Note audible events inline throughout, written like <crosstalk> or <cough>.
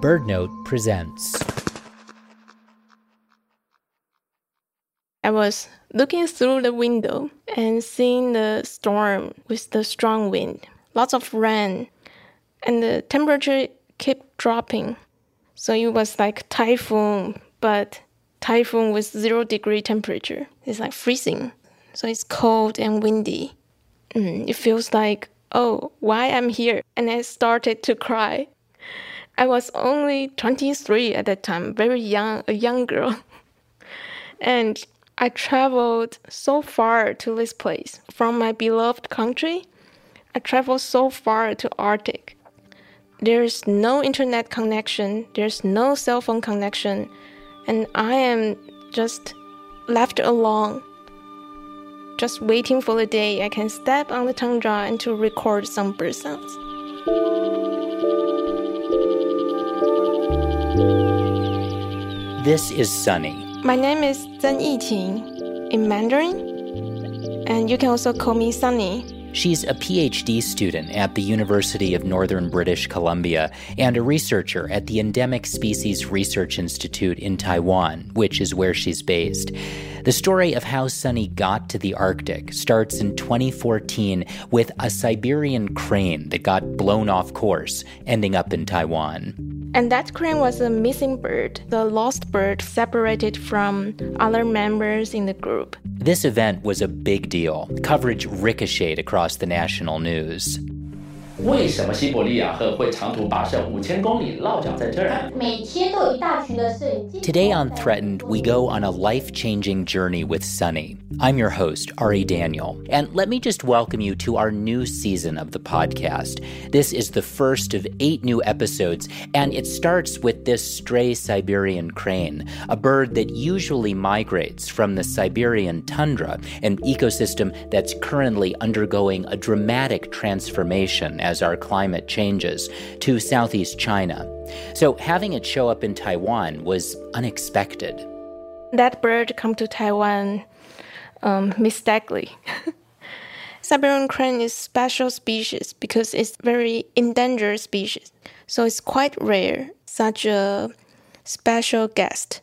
BirdNote presents. I was looking through the window and seeing the storm with the strong wind, lots of rain, and the temperature kept dropping. So it was like typhoon, but typhoon with zero degree temperature. It's like freezing. So it's cold and windy. Mm, it feels like, oh, why I'm here? And I started to cry. I was only 23 at that time, very young, a young girl. <laughs> and I traveled so far to this place from my beloved country. I traveled so far to Arctic. There's no internet connection, there's no cell phone connection, and I am just left alone. Just waiting for the day I can step on the tundra and to record some bird sounds. This is Sunny. My name is Zhen Yiqing in Mandarin, and you can also call me Sunny. She's a PhD student at the University of Northern British Columbia and a researcher at the Endemic Species Research Institute in Taiwan, which is where she's based. The story of how Sunny got to the Arctic starts in 2014 with a Siberian crane that got blown off course, ending up in Taiwan. And that crane was a missing bird, the lost bird separated from other members in the group. This event was a big deal. Coverage ricocheted across the national news. 为什么西伯利亚鹤会长途跋涉五千公里落脚在这儿？每天都有一大群的摄影机。 Today on Threatened, we go on a life changing journey with Sunny. I'm your host, Ari Daniel, and let me just welcome you to our new season of the podcast. This is the first of eight new episodes, and it starts with this stray Siberian crane, a bird that usually migrates from the Siberian tundra, an ecosystem that's currently undergoing a dramatic transformation as our climate changes, to southeast China. So having it show up in Taiwan was unexpected. That bird come to Taiwan um, mistakenly. <laughs> Siberian crane is special species because it's very endangered species. So it's quite rare, such a special guest.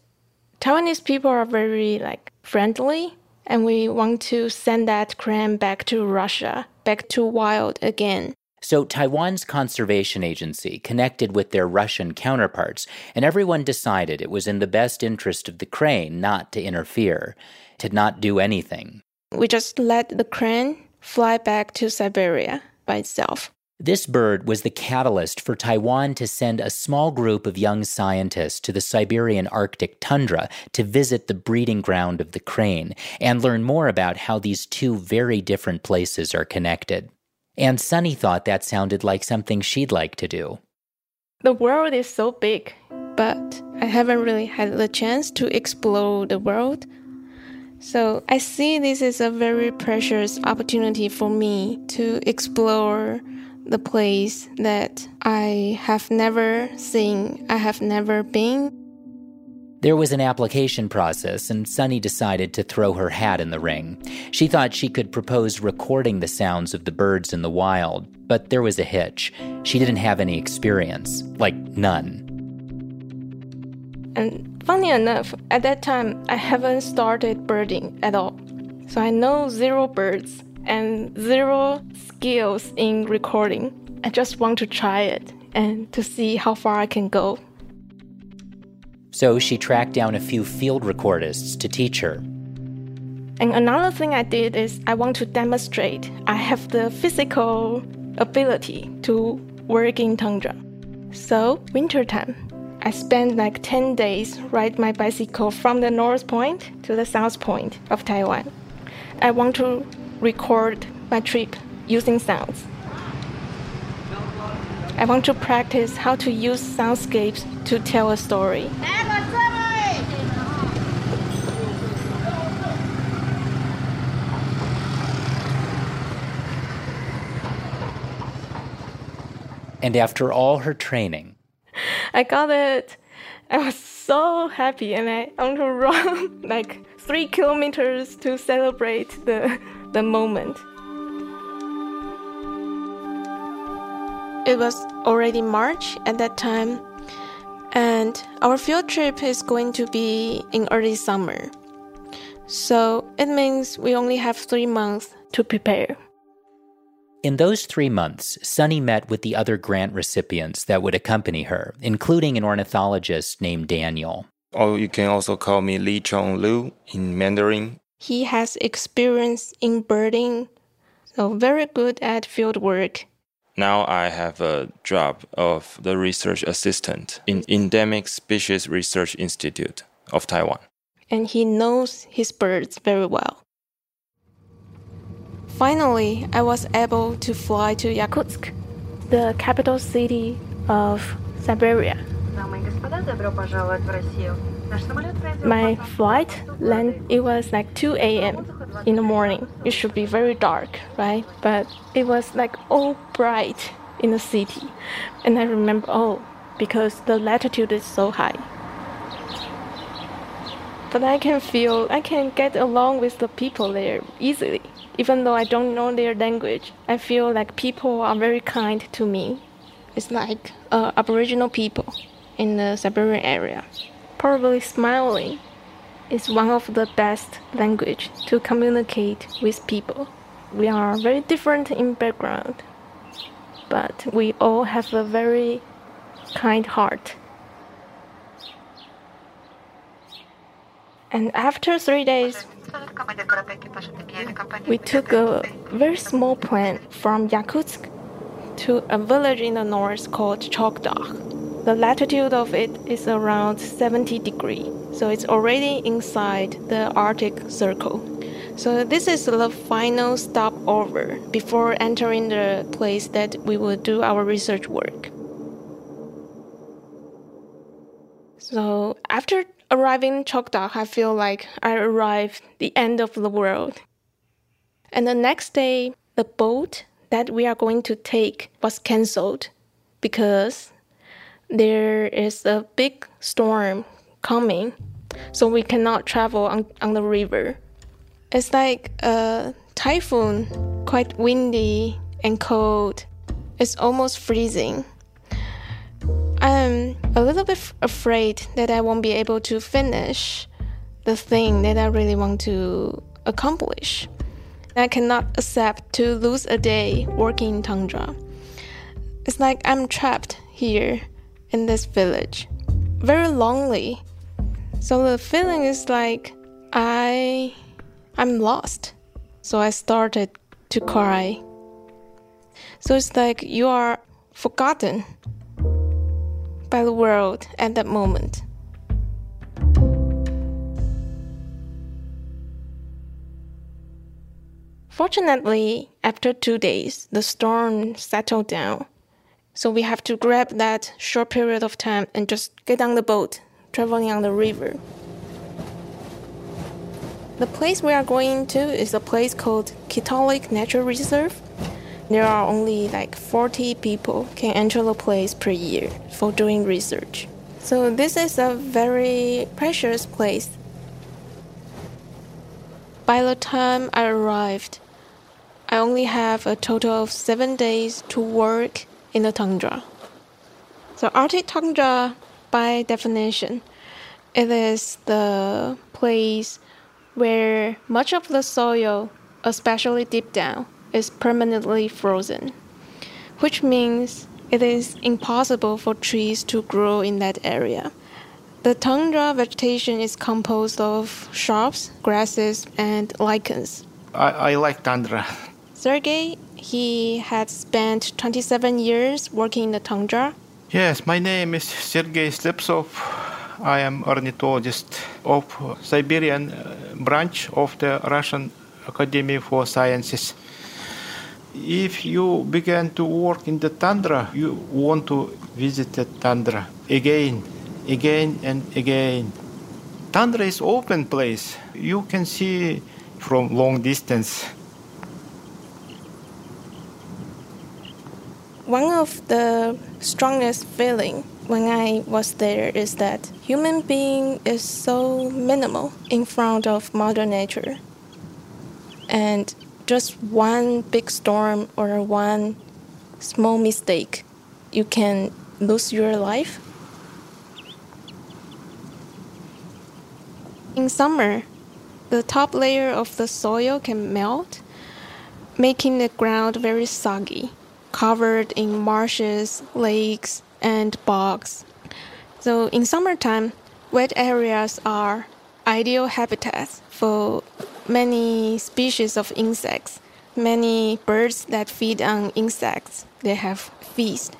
Taiwanese people are very like friendly and we want to send that crane back to Russia, back to wild again. So Taiwan's conservation agency connected with their Russian counterparts, and everyone decided it was in the best interest of the crane not to interfere, to not do anything. We just let the crane fly back to Siberia by itself. This bird was the catalyst for Taiwan to send a small group of young scientists to the Siberian Arctic tundra to visit the breeding ground of the crane and learn more about how these two very different places are connected. And Sunny thought that sounded like something she'd like to do. The world is so big, but I haven't really had the chance to explore the world. So I see this is a very precious opportunity for me to explore the place that I have never seen, I have never been. There was an application process, and Sunny decided to throw her hat in the ring. She thought she could propose recording the sounds of the birds in the wild, but there was a hitch. She didn't have any experience, like none. And funny enough, at that time, I haven't started birding at all. So I know zero birds and zero skills in recording. I just want to try it and to see how far I can go. So she tracked down a few field recordists to teach her. And another thing I did is I want to demonstrate I have the physical ability to work in tundra. So, wintertime, I spent like 10 days ride my bicycle from the north point to the south point of Taiwan. I want to record my trip using sounds. I want to practice how to use soundscapes to tell a story. And after all her training, I got it. I was so happy and I want to <laughs> run like three kilometers to celebrate the, the moment. It was already March at that time. And our field trip is going to be in early summer. So it means we only have three months to prepare. In those three months, Sunny met with the other grant recipients that would accompany her, including an ornithologist named Daniel. Or you can also call me Li Chong Lu in Mandarin. He has experience in birding, so very good at field work. Now I have a job of the research assistant in Endemic Species Research Institute of Taiwan. And he knows his birds very well. Finally, I was able to fly to Yakutsk, the capital city of Siberia. My flight land it was like 2 a.m. in the morning. It should be very dark, right? But it was like all bright in the city. And I remember oh, because the latitude is so high. But I can feel I can get along with the people there easily even though I don't know their language, I feel like people are very kind to me. It's like uh, Aboriginal people in the Siberian area. Probably smiling is one of the best language to communicate with people. We are very different in background, but we all have a very kind heart. And after three days, we took a very small plane from Yakutsk to a village in the north called Chokurdakh. The latitude of it is around 70 degrees, so it's already inside the Arctic Circle. So this is the final stopover before entering the place that we will do our research work. So after arriving in Chokurdakh, I feel like I arrived the end of the world. And the next day, the boat that we are going to take was cancelled because there is a big storm coming, so we cannot travel on, on the river. It's like a typhoon, quite windy and cold. It's almost freezing. I'm a little bit afraid that I won't be able to finish the thing that I really want to accomplish. I cannot accept to lose a day working in tundra. It's like I'm trapped here in this village, very lonely. So the feeling is like I I'm lost. So I started to cry. So it's like you are forgotten by the world at that moment. Fortunately, after two days, the storm settled down. So we have to grab that short period of time and just get on the boat, traveling on the river. The place we are going to is a place called Kytalyk Natural Reserve there are only like 40 people can enter the place per year for doing research. So this is a very precious place. By the time I arrived, I only have a total of seven days to work in the tundra. So Arctic tundra, by definition, it is the place where much of the soil, especially deep down, is permanently frozen, which means it is impossible for trees to grow in that area. The tundra vegetation is composed of shrubs, grasses, and lichens. I, I like tundra. Sergey, he had spent 27 years working in the tundra. Yes, my name is Sergey Sleptsov. I am ornithologist of Siberian uh, branch of the Russian Academy for Sciences if you begin to work in the tundra, you want to visit the tundra again, again and again. Tundra is open place. You can see from long distance. One of the strongest feeling when I was there is that human being is so minimal in front of Mother Nature. And just one big storm or one small mistake, you can lose your life. In summer, the top layer of the soil can melt, making the ground very soggy covered in marshes, lakes, and bogs. So in summertime, wet areas are ideal habitats for many species of insects. Many birds that feed on insects, they have feast.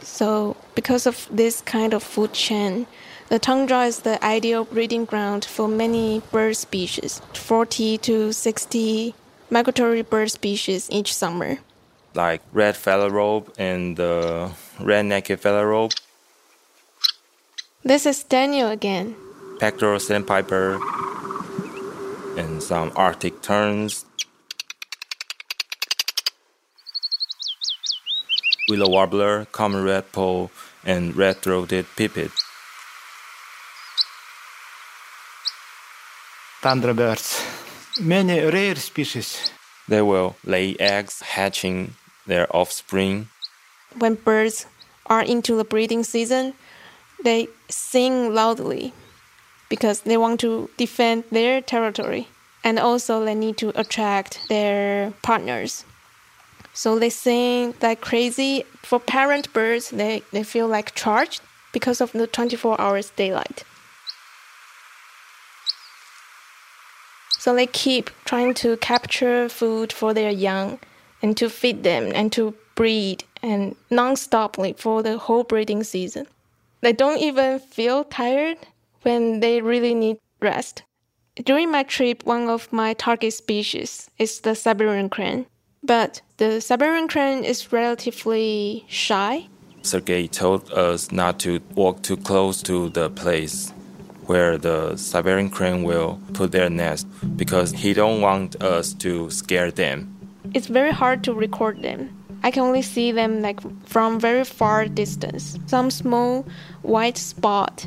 So because of this kind of food chain, the tundra is the ideal breeding ground for many bird species, 40 to 60 migratory bird species each summer. Like red phalarope and the red-necked phalarope. This is Daniel again. Pectoral sandpiper and some arctic terns. Willow warbler, common redpoll, and red-throated pipit. Tundra birds. Many rare species. They will lay eggs, hatching their offspring. When birds are into the breeding season, they sing loudly because they want to defend their territory and also they need to attract their partners. So they sing like crazy. For parent birds, they, they feel like charged because of the 24 hours daylight. So they keep trying to capture food for their young and to feed them and to breed and non-stoply for the whole breeding season. They don't even feel tired when they really need rest. During my trip, one of my target species is the Siberian crane. But the Siberian crane is relatively shy. Sergei told us not to walk too close to the place where the Siberian crane will put their nest because he don't want us to scare them. It's very hard to record them. I can only see them like from very far distance. Some small white spot.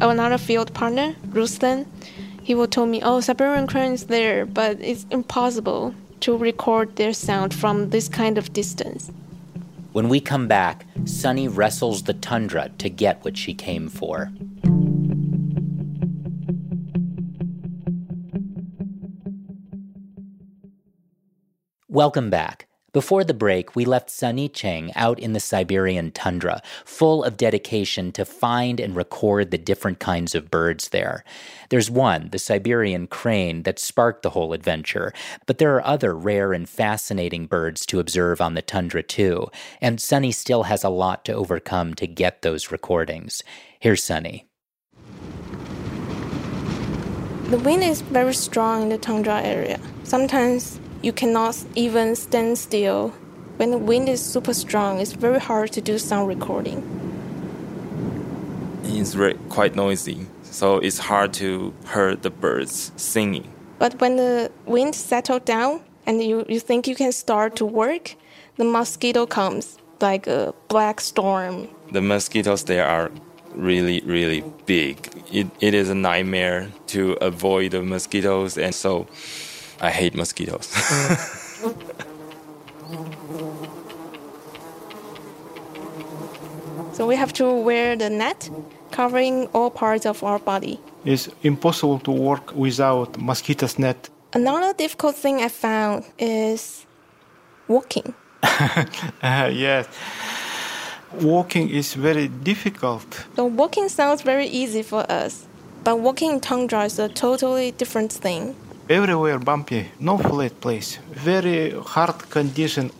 Oh, another field partner, Ruslan, he will tell me, "Oh, Siberian crane is there, but it's impossible to record their sound from this kind of distance." When we come back, Sunny wrestles the tundra to get what she came for. Welcome back. Before the break, we left Sunny Cheng out in the Siberian tundra, full of dedication to find and record the different kinds of birds there. There's one, the Siberian crane, that sparked the whole adventure, but there are other rare and fascinating birds to observe on the tundra too, and Sunny still has a lot to overcome to get those recordings. Here's Sunny. The wind is very strong in the tundra area. Sometimes you cannot even stand still. When the wind is super strong, it's very hard to do sound recording. It's very, quite noisy, so it's hard to hear the birds singing. But when the wind settles down and you, you think you can start to work, the mosquito comes like a black storm. The mosquitoes there are really, really big. It, it is a nightmare to avoid the mosquitoes, and so I hate mosquitoes. <laughs> so we have to wear the net covering all parts of our body. It's impossible to work without mosquitoes net. Another difficult thing I found is walking. <laughs> uh, yes. Walking is very difficult. So walking sounds very easy for us, but walking in tundra is a totally different thing. Everywhere bumpy, no flat place, very hard condition.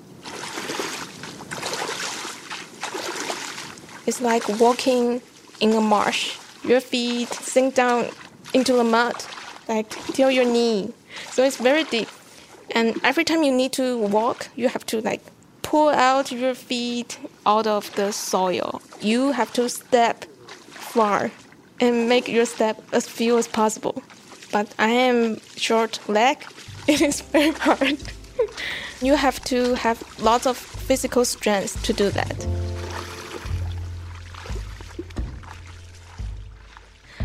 It's like walking in a marsh. Your feet sink down into the mud, like till your knee. So it's very deep. And every time you need to walk, you have to like pull out your feet out of the soil. You have to step far and make your step as few as possible. But I am short leg. <laughs> It is very hard. <laughs> you have to have lots of physical strength to do that.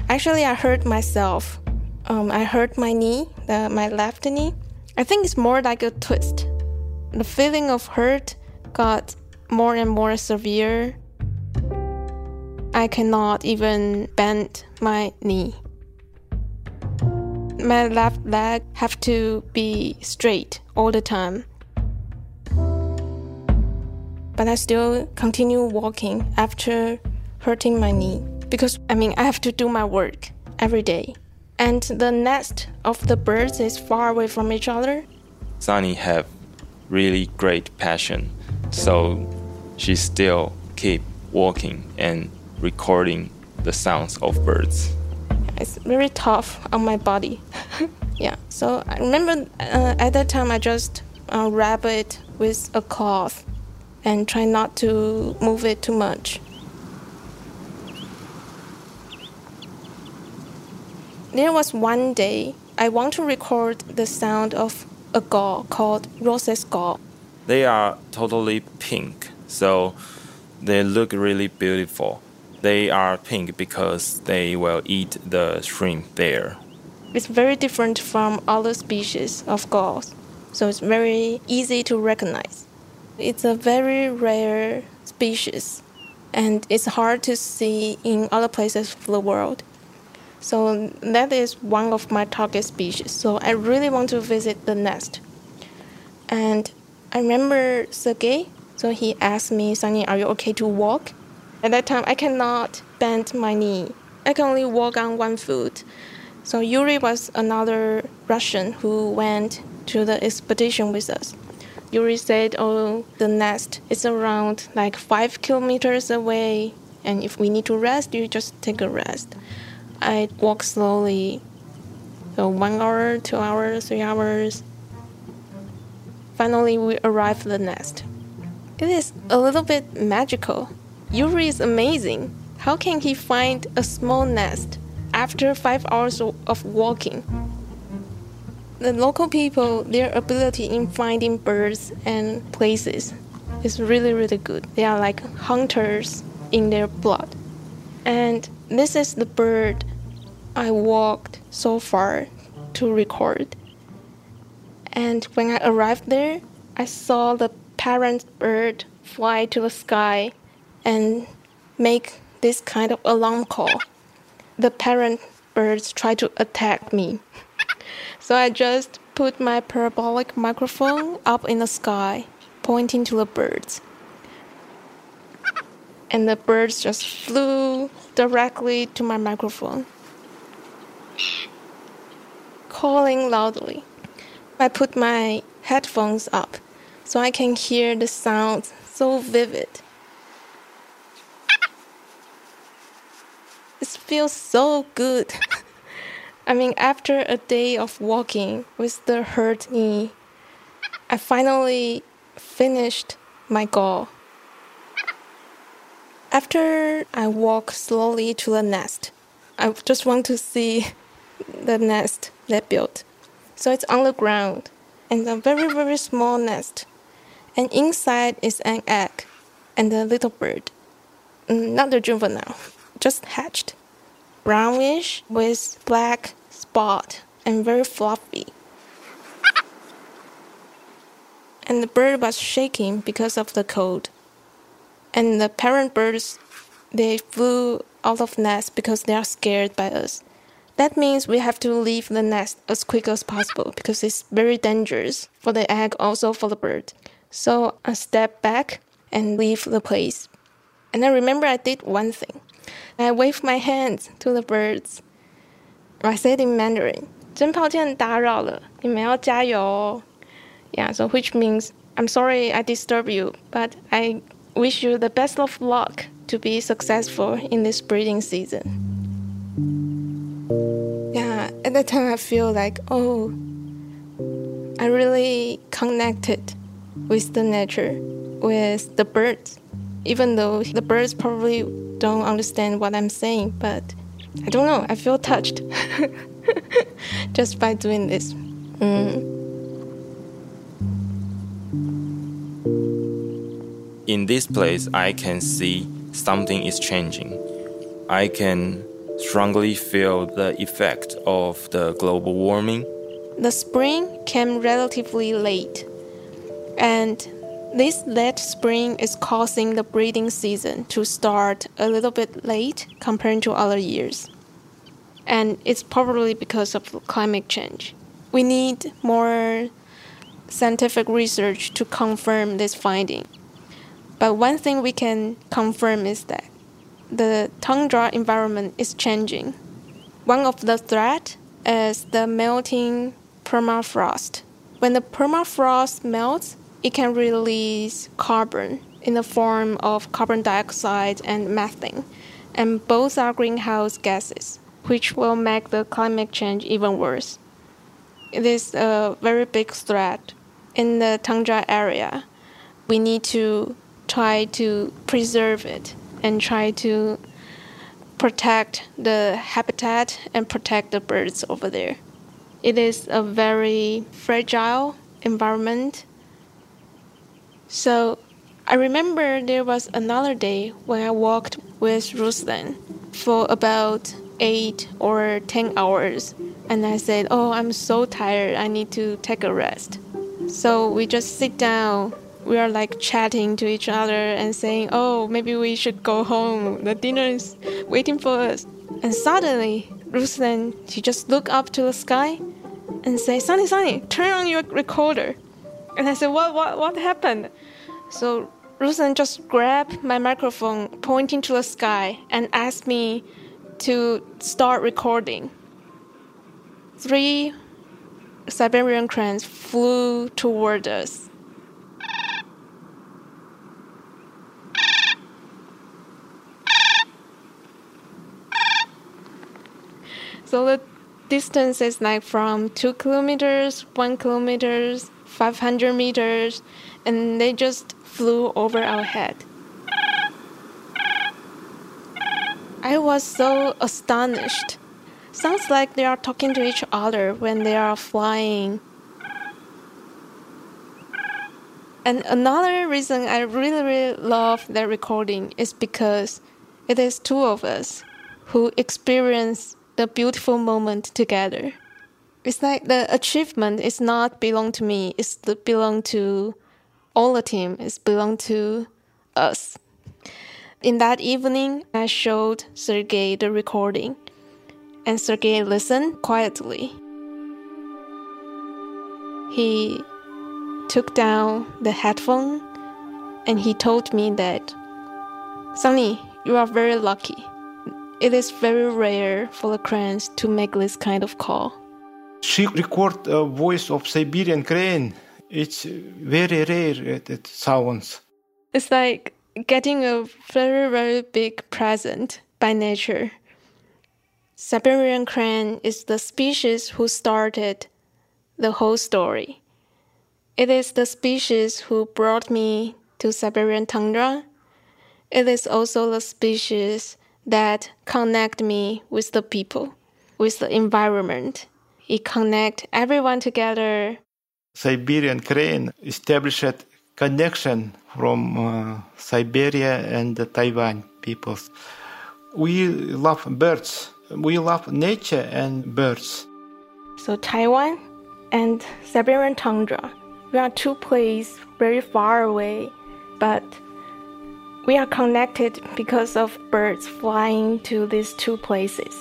Actually, I hurt myself. Um, I hurt my knee, the, my left knee. I think it's more like a twist. The feeling of hurt got more and more severe. I cannot even bend my knee. My left leg have to be straight all the time. But I still continue walking after hurting my knee because I mean I have to do my work every day. And the nest of the birds is far away from each other. Sunny have really great passion, so she still keep walking and recording the sounds of birds. It's very tough on my body. <laughs> yeah, so I remember uh, at that time I just uh, wrap it with a cloth and try not to move it too much. There was one day I want to record the sound of a gull called Ross's gull. They are totally pink, so they look really beautiful. They are pink because they will eat the shrimp there. It's very different from other species of gulls, so it's very easy to recognize. It's a very rare species, and it's hard to see in other places of the world. So that is one of my target species. So I really want to visit the nest. And I remember Sergey, so he asked me, Sunny, are you okay to walk? At that time, I cannot bend my knee. I can only walk on one foot. So Yuri was another Russian who went to the expedition with us. Yuri said, "Oh, the nest is around like five kilometers away, and if we need to rest, you just take a rest." I walk slowly, so one hour, two hours, three hours. Finally, we arrive at the nest. It is a little bit magical. Yuri is amazing. How can he find a small nest after five hours of walking? The local people, their ability in finding birds and places is really, really good. They are like hunters in their blood. And this is the bird I walked so far to record. And when I arrived there, I saw the parent bird fly to the sky and make this kind of alarm call. The parent birds try to attack me. <laughs> So I just put my parabolic microphone up in the sky, pointing to the birds. And the birds just flew directly to my microphone, calling loudly. I put my headphones up so I can hear the sounds so vivid. It feels so good. <laughs> I mean, after a day of walking with the hurt knee, I finally finished my goal. After I walk slowly to the nest, I just want to see the nest they built. So it's on the ground and a very, very small nest. And inside is an egg and a little bird. Mm, not the juvenile just hatched. Brownish with black spot and very fluffy. And the bird was shaking because of the cold. And the parent birds, they flew out of nest because they are scared by us. That means we have to leave the nest as quick as possible because it's very dangerous for the egg, also for the bird. So I step back and leave the place. And I remember I did one thing. I waved my hands to the birds. I said in Mandarin, 真抱歉打扰了，你们要加油哦。Yeah, so which means I'm sorry I disturb you, but I wish you the best of luck to be successful in this breeding season. Yeah, at that time I feel like, oh, I really connected with the nature, with the birds even though the birds probably don't understand what I'm saying, but I don't know, I feel touched <laughs> just by doing this. Mm. In this place, I can see something is changing. I can strongly feel the effect of the global warming. The spring came relatively late, and this late spring is causing the breeding season to start a little bit late compared to other years. and it's probably because of climate change. We need more scientific research to confirm this finding. But one thing we can confirm is that the tundra environment is changing. One of the threats is the melting permafrost. When the permafrost melts, it can release carbon in the form of carbon dioxide and methane, and both are greenhouse gases, which will make the climate change even worse. It is a very big threat in the tundra area. We need to try to preserve it and try to protect the habitat and protect the birds over there. It is a very fragile environment. So I remember there was another day when I walked with Ruslan for about eight or ten hours, and I said, Oh, I'm so tired, I need to take a rest. So we just sit down we are like chatting to each other and saying, "Oh, maybe we should go home. The dinner is waiting for us." And suddenly, Ruslan she just looked up to the sky and say, "Sunny, Sunny, turn on your recorder." And I said, "What? What? What happened?" So Ruslan just grabbed my microphone, pointing to the sky, and asked me to start recording. Three Siberian cranes flew toward us So the distance is like from two kilometers, one kilometers, 500 meters, and they just flew over our head. I was so astonished. Sounds like they are talking to each other when they are flying. And another reason I really, really love that recording is because it is two of us who experience the beautiful moment together. It's like the achievement is not belong to me. It's the belong to all the team. It's belong to us. In that evening, I showed Sergey the recording, and Sergey listened quietly. He took down the headphone and he told me that, Sunny, you are very lucky. It is very rare for the cranes to make this kind of call. She record a voice of Siberian crane. It's very rare it sounds. It's like getting a very very big present by nature. Siberian crane is the species who started the whole story. It is the species who brought me to Siberian tundra. It is also the species that connect me with the people, with the environment. It connect everyone together. Siberian crane established connection from uh, Siberia and the Taiwan peoples. We love birds. We love nature and birds. So Taiwan and Siberian tundra, we are two places very far away, but we are connected because of birds flying to these two places.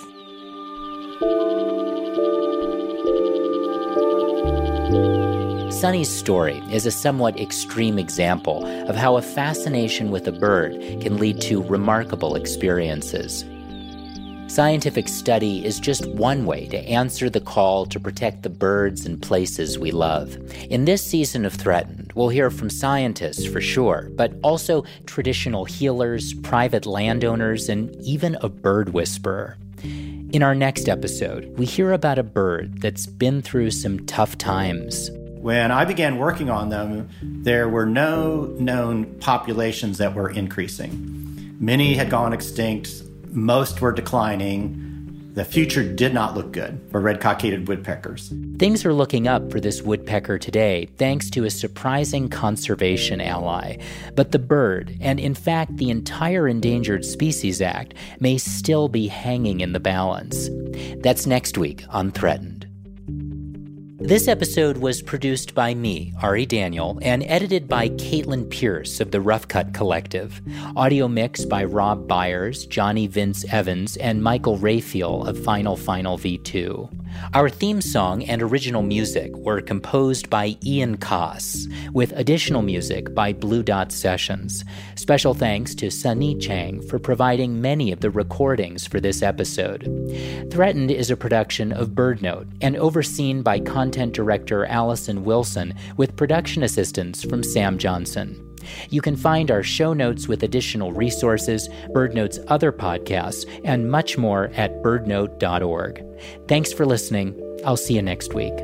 Sunny's story is a somewhat extreme example of how a fascination with a bird can lead to remarkable experiences. Scientific study is just one way to answer the call to protect the birds and places we love. In this season of Threatened, we'll hear from scientists for sure, but also traditional healers, private landowners, and even a bird whisperer. In our next episode, we hear about a bird that's been through some tough times. When I began working on them, there were no known populations that were increasing. Many had gone extinct, most were declining. The future did not look good for red cockaded woodpeckers. Things are looking up for this woodpecker today thanks to a surprising conservation ally. But the bird, and in fact the entire Endangered Species Act, may still be hanging in the balance. That's next week on Threatened. This episode was produced by me, Ari Daniel, and edited by Caitlin Pierce of the Rough Cut Collective. Audio mix by Rob Byers, Johnny Vince Evans, and Michael Raphael of Final Final V2. Our theme song and original music were composed by Ian Coss, with additional music by Blue Dot Sessions. Special thanks to Sunny Chang for providing many of the recordings for this episode. Threatened is a production of BirdNote and overseen by content director Allison Wilson with production assistance from Sam Johnson. You can find our show notes with additional resources, BirdNote's other podcasts, and much more at birdnote.org. Thanks for listening. I'll see you next week.